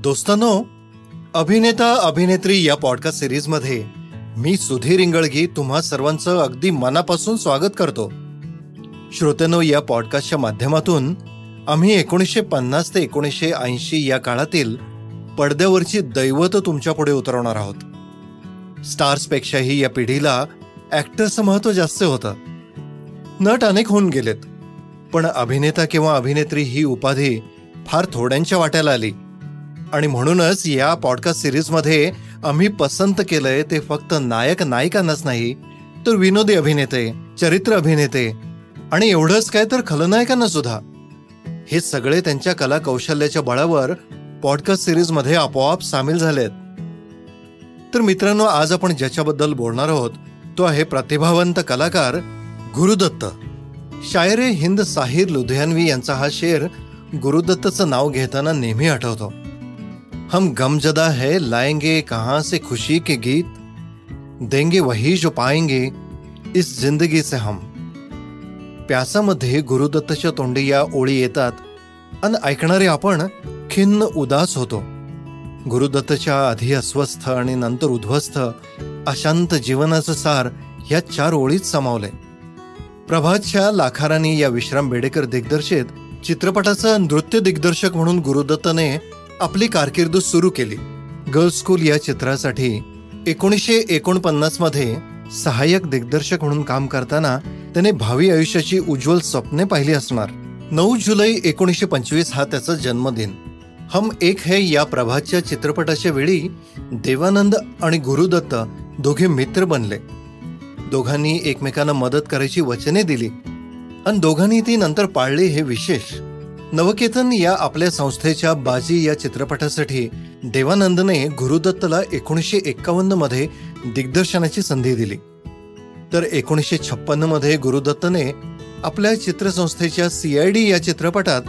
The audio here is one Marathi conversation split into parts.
दोस्तांनो अभिनेता अभिनेत्री या पॉडकास्ट सिरीजमध्ये मी सुधीर इंगळगी तुम्हा सर्वांचं अगदी मनापासून स्वागत करतो. श्रोत्यानो या पॉडकास्टच्या माध्यमातून आम्ही एकोणीसशे पन्नास ते एकोणीसशे ऐंशी या काळातील पडद्यावरची दैवत तुमच्यापुढे उतरवणार आहोत. स्टार्सपेक्षाही या पिढीला ॲक्टर्सचं महत्त्व जास्त होतं. नट अनेक होऊन गेलेत पण अभिनेता किंवा अभिनेत्री ही उपाधी फार थोड्यांच्या वाट्याला आली. आणि म्हणूनच या पॉडकास्ट सिरीजमध्ये आम्ही पसंत केलंय ते फक्त नायक नायिकांनाच नाही तर विनोदी अभिनेते चरित्र अभिनेते आणि एवढंच काय तर खलनायकांना सुद्धा. हे सगळे त्यांच्या कला कौशल्याच्या बळावर पॉडकास्ट सिरीजमध्ये आपोआप सामील झालेत. तर मित्रांनो आज आपण ज्याच्याबद्दल बोलणार आहोत तो आहे प्रतिभावंत कलाकार गुरुदत्त. शायरे हिंद साहिर लुधियानवी यांचा हा शेर गुरुदत्तचं नाव घेताना नेहमी आठवतो. हम गमजदा है लाएंगे कहां से खुशी के गीत? देंगे वही जो पाएंगे इस जिंदगी से हम। प्यासामध्ये गुरुदत्तच्या तोंडी या ओळी येतात आणि ऐकणारे आपण खिन्न उदास होतो. गुरुदत्तच्या आधी अस्वस्थ आणि नंतर उद्ध्वस्त अशांत जीवनाचं सार या चार ओळीत समावले. प्रभातच्या लाखारानी या विश्राम बेडेकर दिग्दर्शित चित्रपटाचा नृत्य दिग्दर्शक म्हणून गुरुदत्तने आपली कारकीर्द सुरू केली. गर्ल्स स्कूल या चित्रासाठी एकोणीसशे एकोणपन्नासमध्ये सहाय्यक दिग्दर्शक म्हणून काम करताना त्याने भावी आयुष्याची उज्ज्वल स्वप्ने पाहिली असणार. नऊ जुलै एकोणीसशे पंचवीस हा त्याचा जन्मदिन. हम एक है या प्रभातच्या चित्रपटाच्या वेळी देवानंद आणि गुरुदत्त दोघे मित्र बनले. दोघांनी एकमेकांना मदत करायची वचने दिली. आणि दोघांनी ती नंतर पाळली हे विशेष. नवकेतन या आपल्या संस्थेच्या बाजी या चित्रपटासाठी देवानंदने गुरुदत्तला एकोणीसशे एक्कावन्नमध्ये दिग्दर्शनाची संधी दिली. तर एकोणीसशे छप्पन्नमध्ये गुरुदत्तने आपल्या चित्रसंस्थेच्या सीआयडी या चित्रपटात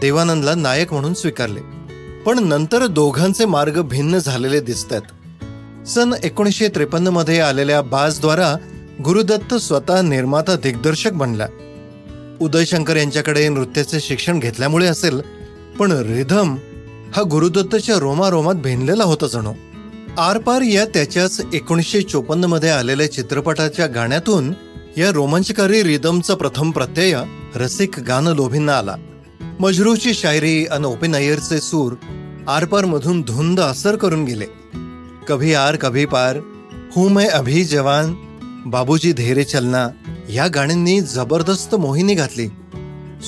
देवानंदला नायक म्हणून स्वीकारले. पण नंतर दोघांचे मार्ग भिन्न झालेले दिसतात. सन एकोणीसशे त्रेपन्नमध्ये आलेल्या बाजद्वारा गुरुदत्त स्वतः निर्माता दिग्दर्शक बनला. उदयशंकर यांच्याकडे नृत्याचे शिक्षण घेतल्यामुळे असेल पण रिधम हा गुरुदत्तच्या रोमारोमात भिनलेला होता जणू. आरपार या त्याच्याच एकोणीसशे चोपन्नमध्ये आलेल्या चित्रपटाच्या गाण्यातून या रोमांचकारी रिदमचा प्रथम प्रत्यय रसिक गान लोभींना आला. मजरूची शायरी आणि ओपिन अय्यरचे सूर आरपार मधून धुंद असर करून गेले. कभी आर कभी पार हूं मैं अभी जवान बाबूजी धेरे चलना या गाण्यांनी जबरदस्त मोहिनी घातली.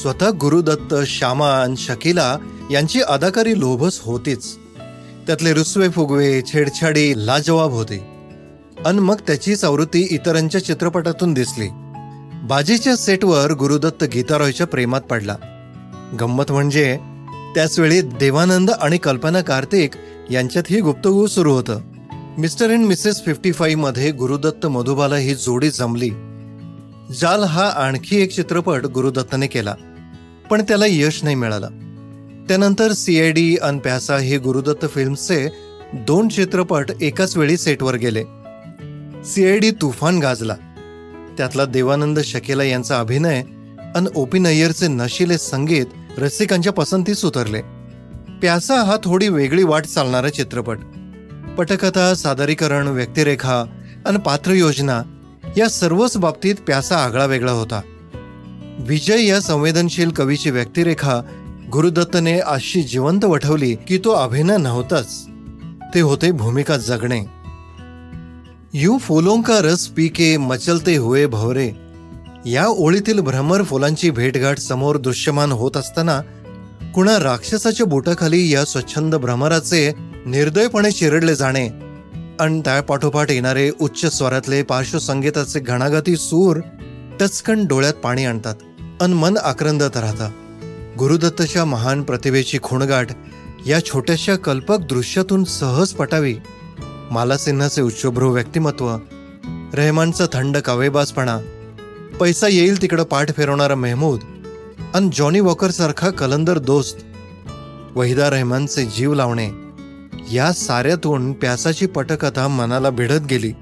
स्वतः गुरुदत्त श्यामा आणि शकीला यांची अदाकारी लोभस होतीच. त्यातले रुसवे फुगवे छेडछाडी लाजवाब होते. अन मग त्याचीच आवृत्ती इतरांच्या चित्रपटातून दिसली. बाजीच्या सेटवर गुरुदत्त गीतारॉयच्या प्रेमात पडला. गंमत म्हणजे त्याचवेळी देवानंद आणि कल्पना कार्तिक यांच्यातही गुप्तगू सुरू होतं. मिस्टर अँड मिसेस फिफ्टी फाईव्हमध्ये गुरुदत्त मधुबाला ही जोडी जमली. जाल हा आणखी एक चित्रपट गुरुदत्तने केला पण त्याला यश नाही मिळालं. त्यानंतर सीआयडी अन प्यासा हे गुरुदत्त फिल्म्सचे दोन चित्रपट एकाच वेळी सेटवर गेले. सीआयडी तुफान गाजला. त्यातला देवानंद शकेला यांचा अभिनय अन ओपी नय्यरचे नशिले संगीत रसिकांच्या पसंतीस उतरले. प्यासा हा थोडी वेगळी वाट चालणारा चित्रपट. पटकथा सादरीकरण व्यक्तिरेखा आणि पात्रयोजना या सर्वच बाबतीत प्यासा आगळा वेगळा होता. विजय या संवेदनशील कवीची व्यक्तिरेखा गुरुदत्तने अशी जिवंत वठवली की तो अभिनय नव्हताच. ते होते भूमिका जगणे. यू फुलों का रस पीके मचलते हुए भवरे. या ओळीतील भ्रमर फुलांची भेटघाट समोर दृश्यमान होत असताना कुणा राक्षसाच्या बोटाखाली या स्वच्छंद भ्रमराचे निर्दयपणे चिरडले जाणे. आणि त्यापाठोपाठ येणारे उच्च स्वरातले पार्श्वसंगीताचे घणागती सूर टचकन डोळ्यात पाणी आणतात अन मन आक्रंदत राहतं. गुरुदत्तच्या महान प्रतिभेची खुणगाठ या छोट्याशा कल्पक दृश्यातून सहज पटावी. मालासिन्हाचे उच्चभ्रू व्यक्तिमत्व रेहमानचा थंड कावेबाजपणा पैसा येईल तिकडं पाठ फिरवणारा मेहमूद अन जॉनी वॉकरसारखा कलंदर दोस्त वहिदा रहमानचे जीव लावणे. या साऱ्यातून प्यासाची पटकथा मनाला भिडत गेली.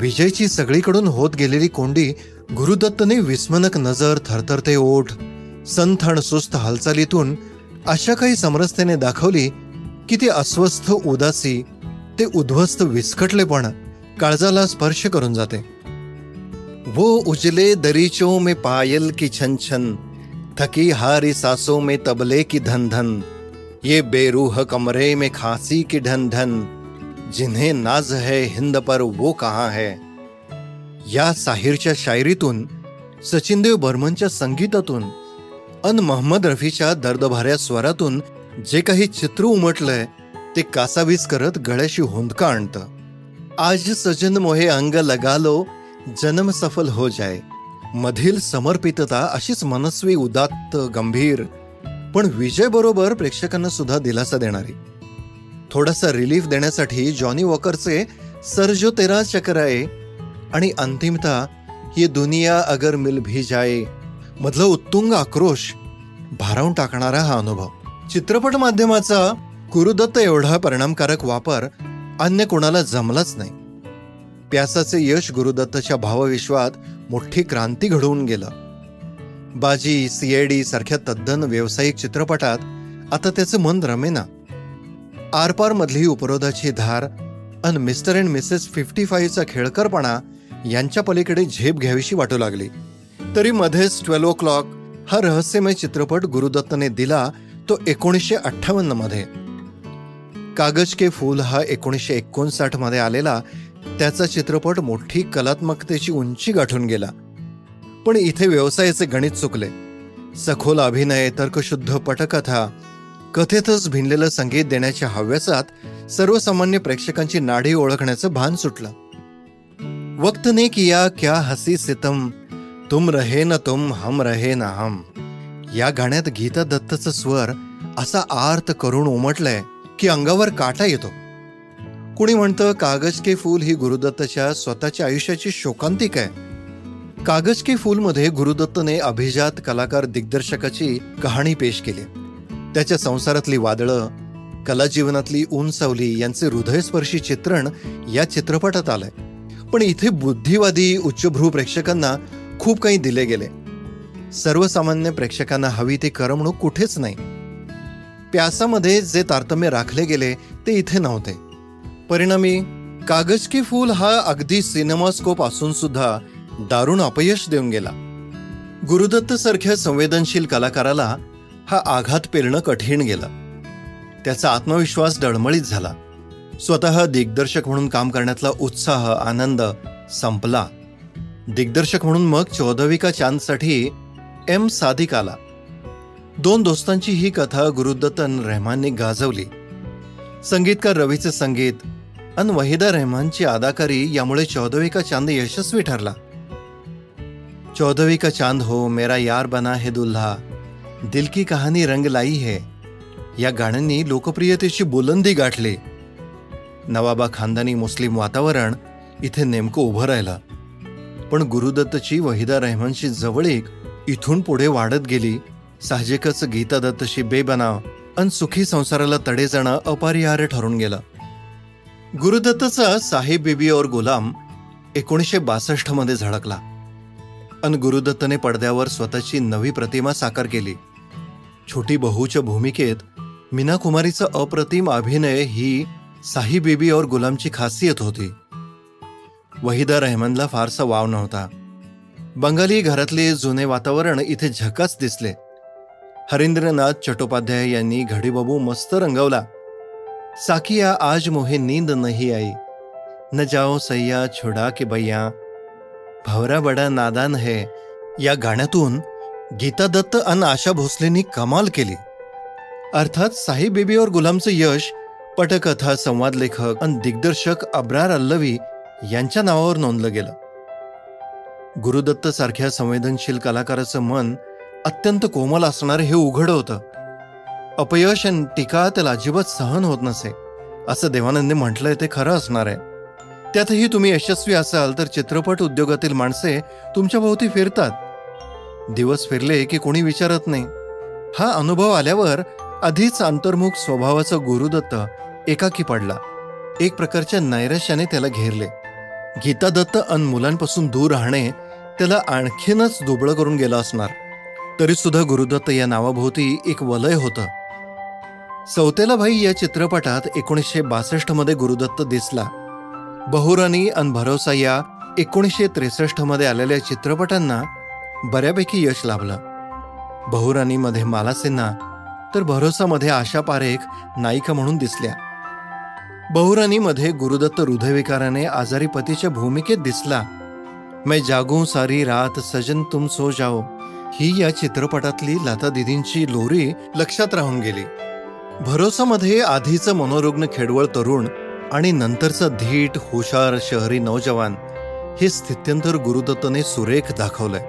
विजयची सगळीकडून होत गेलेली कोंडी गुरुदत्तने विस्मनक नजर थरथरते ओठ संथण सुस्त हालचालीतून अशा काही समरसतेने दाखवली की ती अस्वस्थ उदासी ते उद्ध्वस्त विस्कटलेपण काळजाला स्पर्श करून जाते. वो उजले दरीचो में पायल की छन छन थकी हारी सासो में तबले की धन धन ये बेरूह कमरे में खांसी की ढन ढन जिन्हें नाज है हिंद पर वो कहाँ है? या साहिरच्या शायरीतून सचिनदेव बर्मनच्या संगीतातून अन महम्मद रफीच्या दर्दभाऱ्या स्वरातून जे काही चित्र उमटलंय ते कासावीस करत गळ्याशी हुंदका आणतं. आज सजन मोहे अंग लगालो जन्म सफल हो जाय. मधील समर्पितता अशीच मनस्वी उदात्त गंभीर पण विजय बरोबर प्रेक्षकांना सुद्धा दिलासा देणारी. थोडासा रिलीफ देण्यासाठी जॉनी वॉकरचे सर्जो तेरा आहे आणि अंतिमता ये दुनिया अगर मिल भी जाए मधलं उत्तुंग आक्रोश भारावून टाकणारा हा अनुभव. चित्रपट माध्यमाचा गुरुदत्त एवढा परिणामकारक वापर अन्य कोणाला जमलाच नाही. प्यासाचे यश गुरुदत्तच्या भावविश्वात मोठी क्रांती घडवून गेलं. बाजी सीएडी सारख्या तद्दन व्यावसायिक चित्रपटात आता त्याचं मन रमेना. आरपारमधली उपरोधाची धार अन मिस्टर अँड मिसेस फिफ्टी फाईव्हचा खेळकरपणा यांच्या पलीकडे झेप घ्यावीशी वाटू लागली. तरी मध्येच ट्वेल्व ओ क्लॉक हा रहस्यमय चित्रपट गुरुदत्तने दिला तो एकोणीसशे अठ्ठावन्नमध्ये. कागज के फूल हा एकोणीसशे एकोणसाठमध्ये आलेला त्याचा चित्रपट मोठी कलात्मकतेची उंची गाठून गेला. पण इथे व्यवसायाचे गणित चुकले. सखोल अभिनय तर्कशुद्ध पटकथा कथेतच भिनलेलं संगीत देण्याच्या हव्यासात सर्वसामान्य प्रेक्षकांची नाडी ओळखण्याचं भान सुटलं. वक्त ने किया क्या हसी सितम तुम रहे न तुम हम रहे न हम. या गाण्यात गीता दत्तचं स्वर असा आर्त करून उमटलंय की अंगावर काटा येतो. कुणी म्हणतं कागज के फूल ही गुरुदत्तच्या स्वतःच्या आयुष्याची शोकांतिक आहे. कागज के फूलमध्ये गुरुदत्तने अभिजात कलाकार दिग्दर्शकाची कहाणी पेश केली. त्याच्या संसारातली वादळं कलाजीवनातली ऊन सावली यांचे हृदयस्पर्शी चित्रण या चित्रपटात आलंय. पण इथे बुद्धिवादी उच्चभ्रू प्रेक्षकांना खूप काही दिले गेले. सर्वसामान्य प्रेक्षकांना हवी ती करमणूक कुठेच नाही. प्यासामध्ये जे तारतम्य राखले गेले ते इथे नव्हते. परिणामी कागज की फूल हा अगदी सिनेमास्कोप असून सुद्धा दारुण अपयश देऊन गेला. गुरुदत्त सारख्या संवेदनशील कलाकाराला हा आघात पेरणं कठीण गेलं. त्याचा आत्मविश्वास डळमळीत झाला. स्वतः दिग्दर्शक म्हणून काम करण्यातला उत्साह आनंद संपला. दिग्दर्शक म्हणून मग चौदविका चांदसाठी एम सादिक आला. दोन दोस्तांची ही कथा गुरुदत्तन रहमानने गाजवली. संगीतकार रवीचे संगीत अन वहिदा रहमानची अदाकारी यामुळे चौदविका चांद यशस्वी ठरला. चौदहवीं का चांद हो मेरा यार बना है दुल्हा। दिल की कहाणी रंग लाई है। या गाण्यांनी लोकप्रियतेची बुलंदी गाठली। नवाबा खानदानी मुस्लिम वातावरण इथे नेमकं उभं राहिलं. पण गुरुदत्तची वहिदा रहमानची जवळीक इथून पुढे वाढत गेली. साहजिकच गीता दत्तशी बेबनाव अन सुखी संसाराला तडे जाणं अपरिहार्य ठरून गेलं. गुरुदत्तचा साहेब बेबी और गुलाम एकोणीसशे बासष्टमध्ये झळकला. अन गुरुदत्तने पडद्यावर स्वतःची नवी प्रतिमा साकार केली. छोटी बहूच्या भूमिकेत मीना कुमारीचा अप्रतिम अभिनय ही साही बेबी और गुलामची खासियत होती. वहिदा रहमानला फारसा वाव नव्हता. बंगाली घरातले जुने वातावरण इथे झकाच दिसले. हरिंद्रनाथ चट्टोपाध्याय यांनी घडीबाबू मस्त रंगवला. साकिया आज मोहे नींद नहीं आई. न जाओ सैया छोडा के बैया भवरा बडा नादान है. या गाण्यातून गीता दत्त अन आशा भोसलेंनी कमाल केली. अर्थात साई बेबी और गुलामचं यश पटकथा संवाद लेखक अन दिग्दर्शक अब्रार अल्लवी यांच्या नावावर नोंदलं गेलं. गुरुदत्त सारख्या संवेदनशील कलाकाराचं मन अत्यंत कोमल असणार हे उघड होतं. अपयश आणि टीका त्याला अजिबात सहन होत नसे असं देवानंदने म्हटलंय ते खरं असणार आहे. त्यातही तुम्ही यशस्वी असाल तर चित्रपट उद्योगातील माणसे तुमच्या भोवती फिरतात. दिवस फिरले की कोणी विचारत नाही. हा अनुभव आल्यावर आधीच अंतर्मुख स्वभावाचा गुरुदत्त एकाकी पडला. एक प्रकारच्या नैराश्याने त्याला घेरले. गीता दत्त अन मुलांपासून दूर राहणे त्याला आणखीनच दुबळं करून गेलं असणार. तरीसुद्धा गुरुदत्त या नावाभोवती एक वलय होतं. सौतेलाभाई या चित्रपटात एकोणीसशे बासष्टमध्ये गुरुदत्त दिसला. बहुरानी अन भरोसा या एकोणीसशे त्रेसष्टमध्ये आलेल्या चित्रपटांना बऱ्यापैकी यश लाभलं. बहुरानीमध्ये माला सिन्हा तर भरोसामध्ये आशा पारेख नायिका म्हणून दिसल्या. बहुरानीमध्ये गुरुदत्त हृदयविकाराने आजारी पतीच्या भूमिकेत दिसला. मै जागू सारी रात सजन तुम सो जाओ ही या चित्रपटातली लता दिदींची लोरी लक्षात राहून गेली. भरोसामध्ये आधीचं मनोरुग्ण खेडवळ तरुण आणि नंतरचं धीट हुशार शहरी नौजवान हे स्थित्यंतर गुरुदत्तने सुरेख दाखवलंय.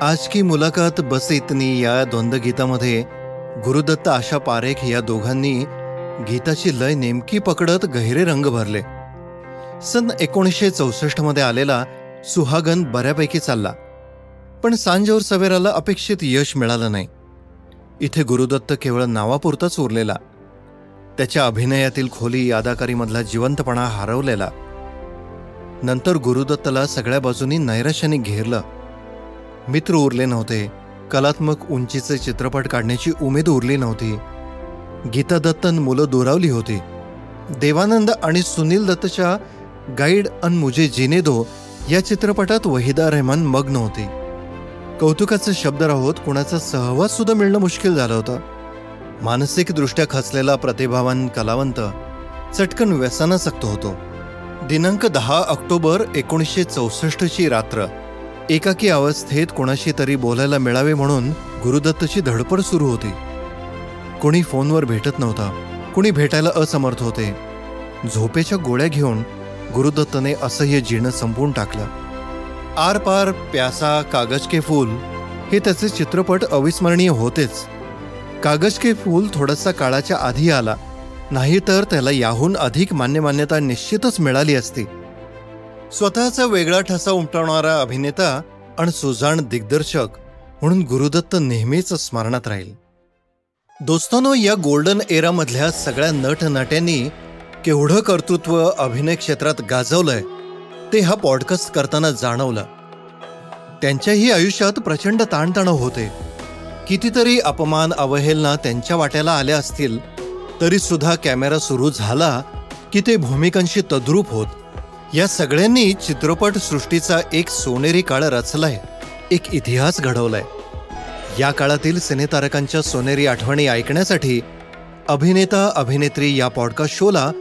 आज की मुलाखत बस इतनी या द्वंद्वगीतामध्ये गुरुदत्त आशा पारेख या दोघांनी गीताची लय नेमकी पकडत गहिरे रंग भरले. सन एकोणीसशे चौसष्टमध्ये आलेला सुहागन बऱ्यापैकी चालला. पण सांजोर सवेराला अपेक्षित यश मिळालं नाही. इथे गुरुदत्त केवळ नावापुरताच उरलेला. त्याच्या अभिनयातील खोली अदाकारीमधला जिवंतपणा हरवलेला. नंतर गुरुदत्तला सगळ्या बाजूनी नैराश्याने घेरलं. मित्र उरले नव्हते. कलात्मक उंचीचे चित्रपट काढण्याची उमेद उरली नव्हती. गीता दत्तन मुलं दुरावली होती. देवानंद आणि सुनील दत्तच्या गाईड अन मुझे जिने दो या चित्रपटात वहिदा रहमान मग्न होती. कौतुकाचे शब्द राहोत कुणाचा सहवास सुद्धा मिळणं मुश्किल झालं होतं. मानसिकदृष्ट्या खचलेला प्रतिभावान कलावंत चटकन व्यसनासक्त होतो. दिनांक दहा ऑक्टोबर एकोणीसशे चौसष्टची रात्र. एकाकी अवस्थेत कोणाशी तरी बोलायला मिळावे म्हणून गुरुदत्तची धडपड सुरू होती. कोणी फोनवर भेटत नव्हता. कुणी भेटायला असमर्थ होते. झोपेच्या गोळ्या घेऊन गुरुदत्तने असह्य जीर्ण संपवून टाकलं. आरपार प्यासा कागज के फूल हे त्याचे चित्रपट अविस्मरणीय होतेच. कागज के फूल थोडासा काळाच्या आधी आला. नाहीतर त्याला याहून अधिक मान्यमान्यता निश्चितच मिळाली असती. स्वतःचा वेगळा ठसा उमटवणारा अभिनेता आणि सुजाण दिग्दर्शक म्हणून गुरुदत्त नेहमीच स्मरणात राहील. दोस्तानो या गोल्डन एरामधल्या सगळ्या नट नट्यांनी केवढं कर्तृत्व अभिनय क्षेत्रात गाजवलंय ते हा पॉडकास्ट करताना जाणवलं. त्यांच्याही आयुष्यात प्रचंड ताणतणाव होते. कितीतरी अपमान अवहेलना त्यांच्या वाट्याला आल्या असतील तरी सुद्धा कॅमेरा सुरू झाला की ते भूमिकांशी तद्रूप होत. या सगळ्यांनी चित्रपट सृष्टीचा एक सोनेरी काळ रचलाय एक इतिहास घडवलाय. या काळातील सिनेतारकांच्या सोनेरी आठवणी ऐकण्यासाठी अभिनेता अभिनेत्री या पॉडकास्ट शोला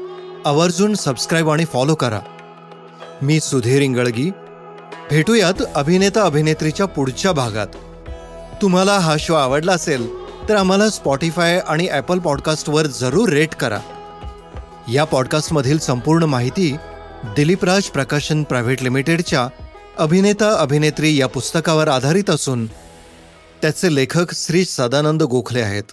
आवर्जून सबस्क्राईब आणि फॉलो करा. मी सुधीर इंगळगी. भेटूयात अभिनेता अभिनेत्रीच्या पुढच्या भागात. तुम्हाला हा शो आवडला असेल तर आम्हाला स्पॉटीफाय आणि ॲपल पॉडकास्टवर जरूर रेट करा. या पॉडकास्टमधील संपूर्ण माहिती दिलीपराज प्रकाशन प्रायव्हेट लिमिटेडच्या अभिनेता अभिनेत्री या पुस्तकावर आधारित असून त्याचे लेखक श्री सदानंद गोखले आहेत.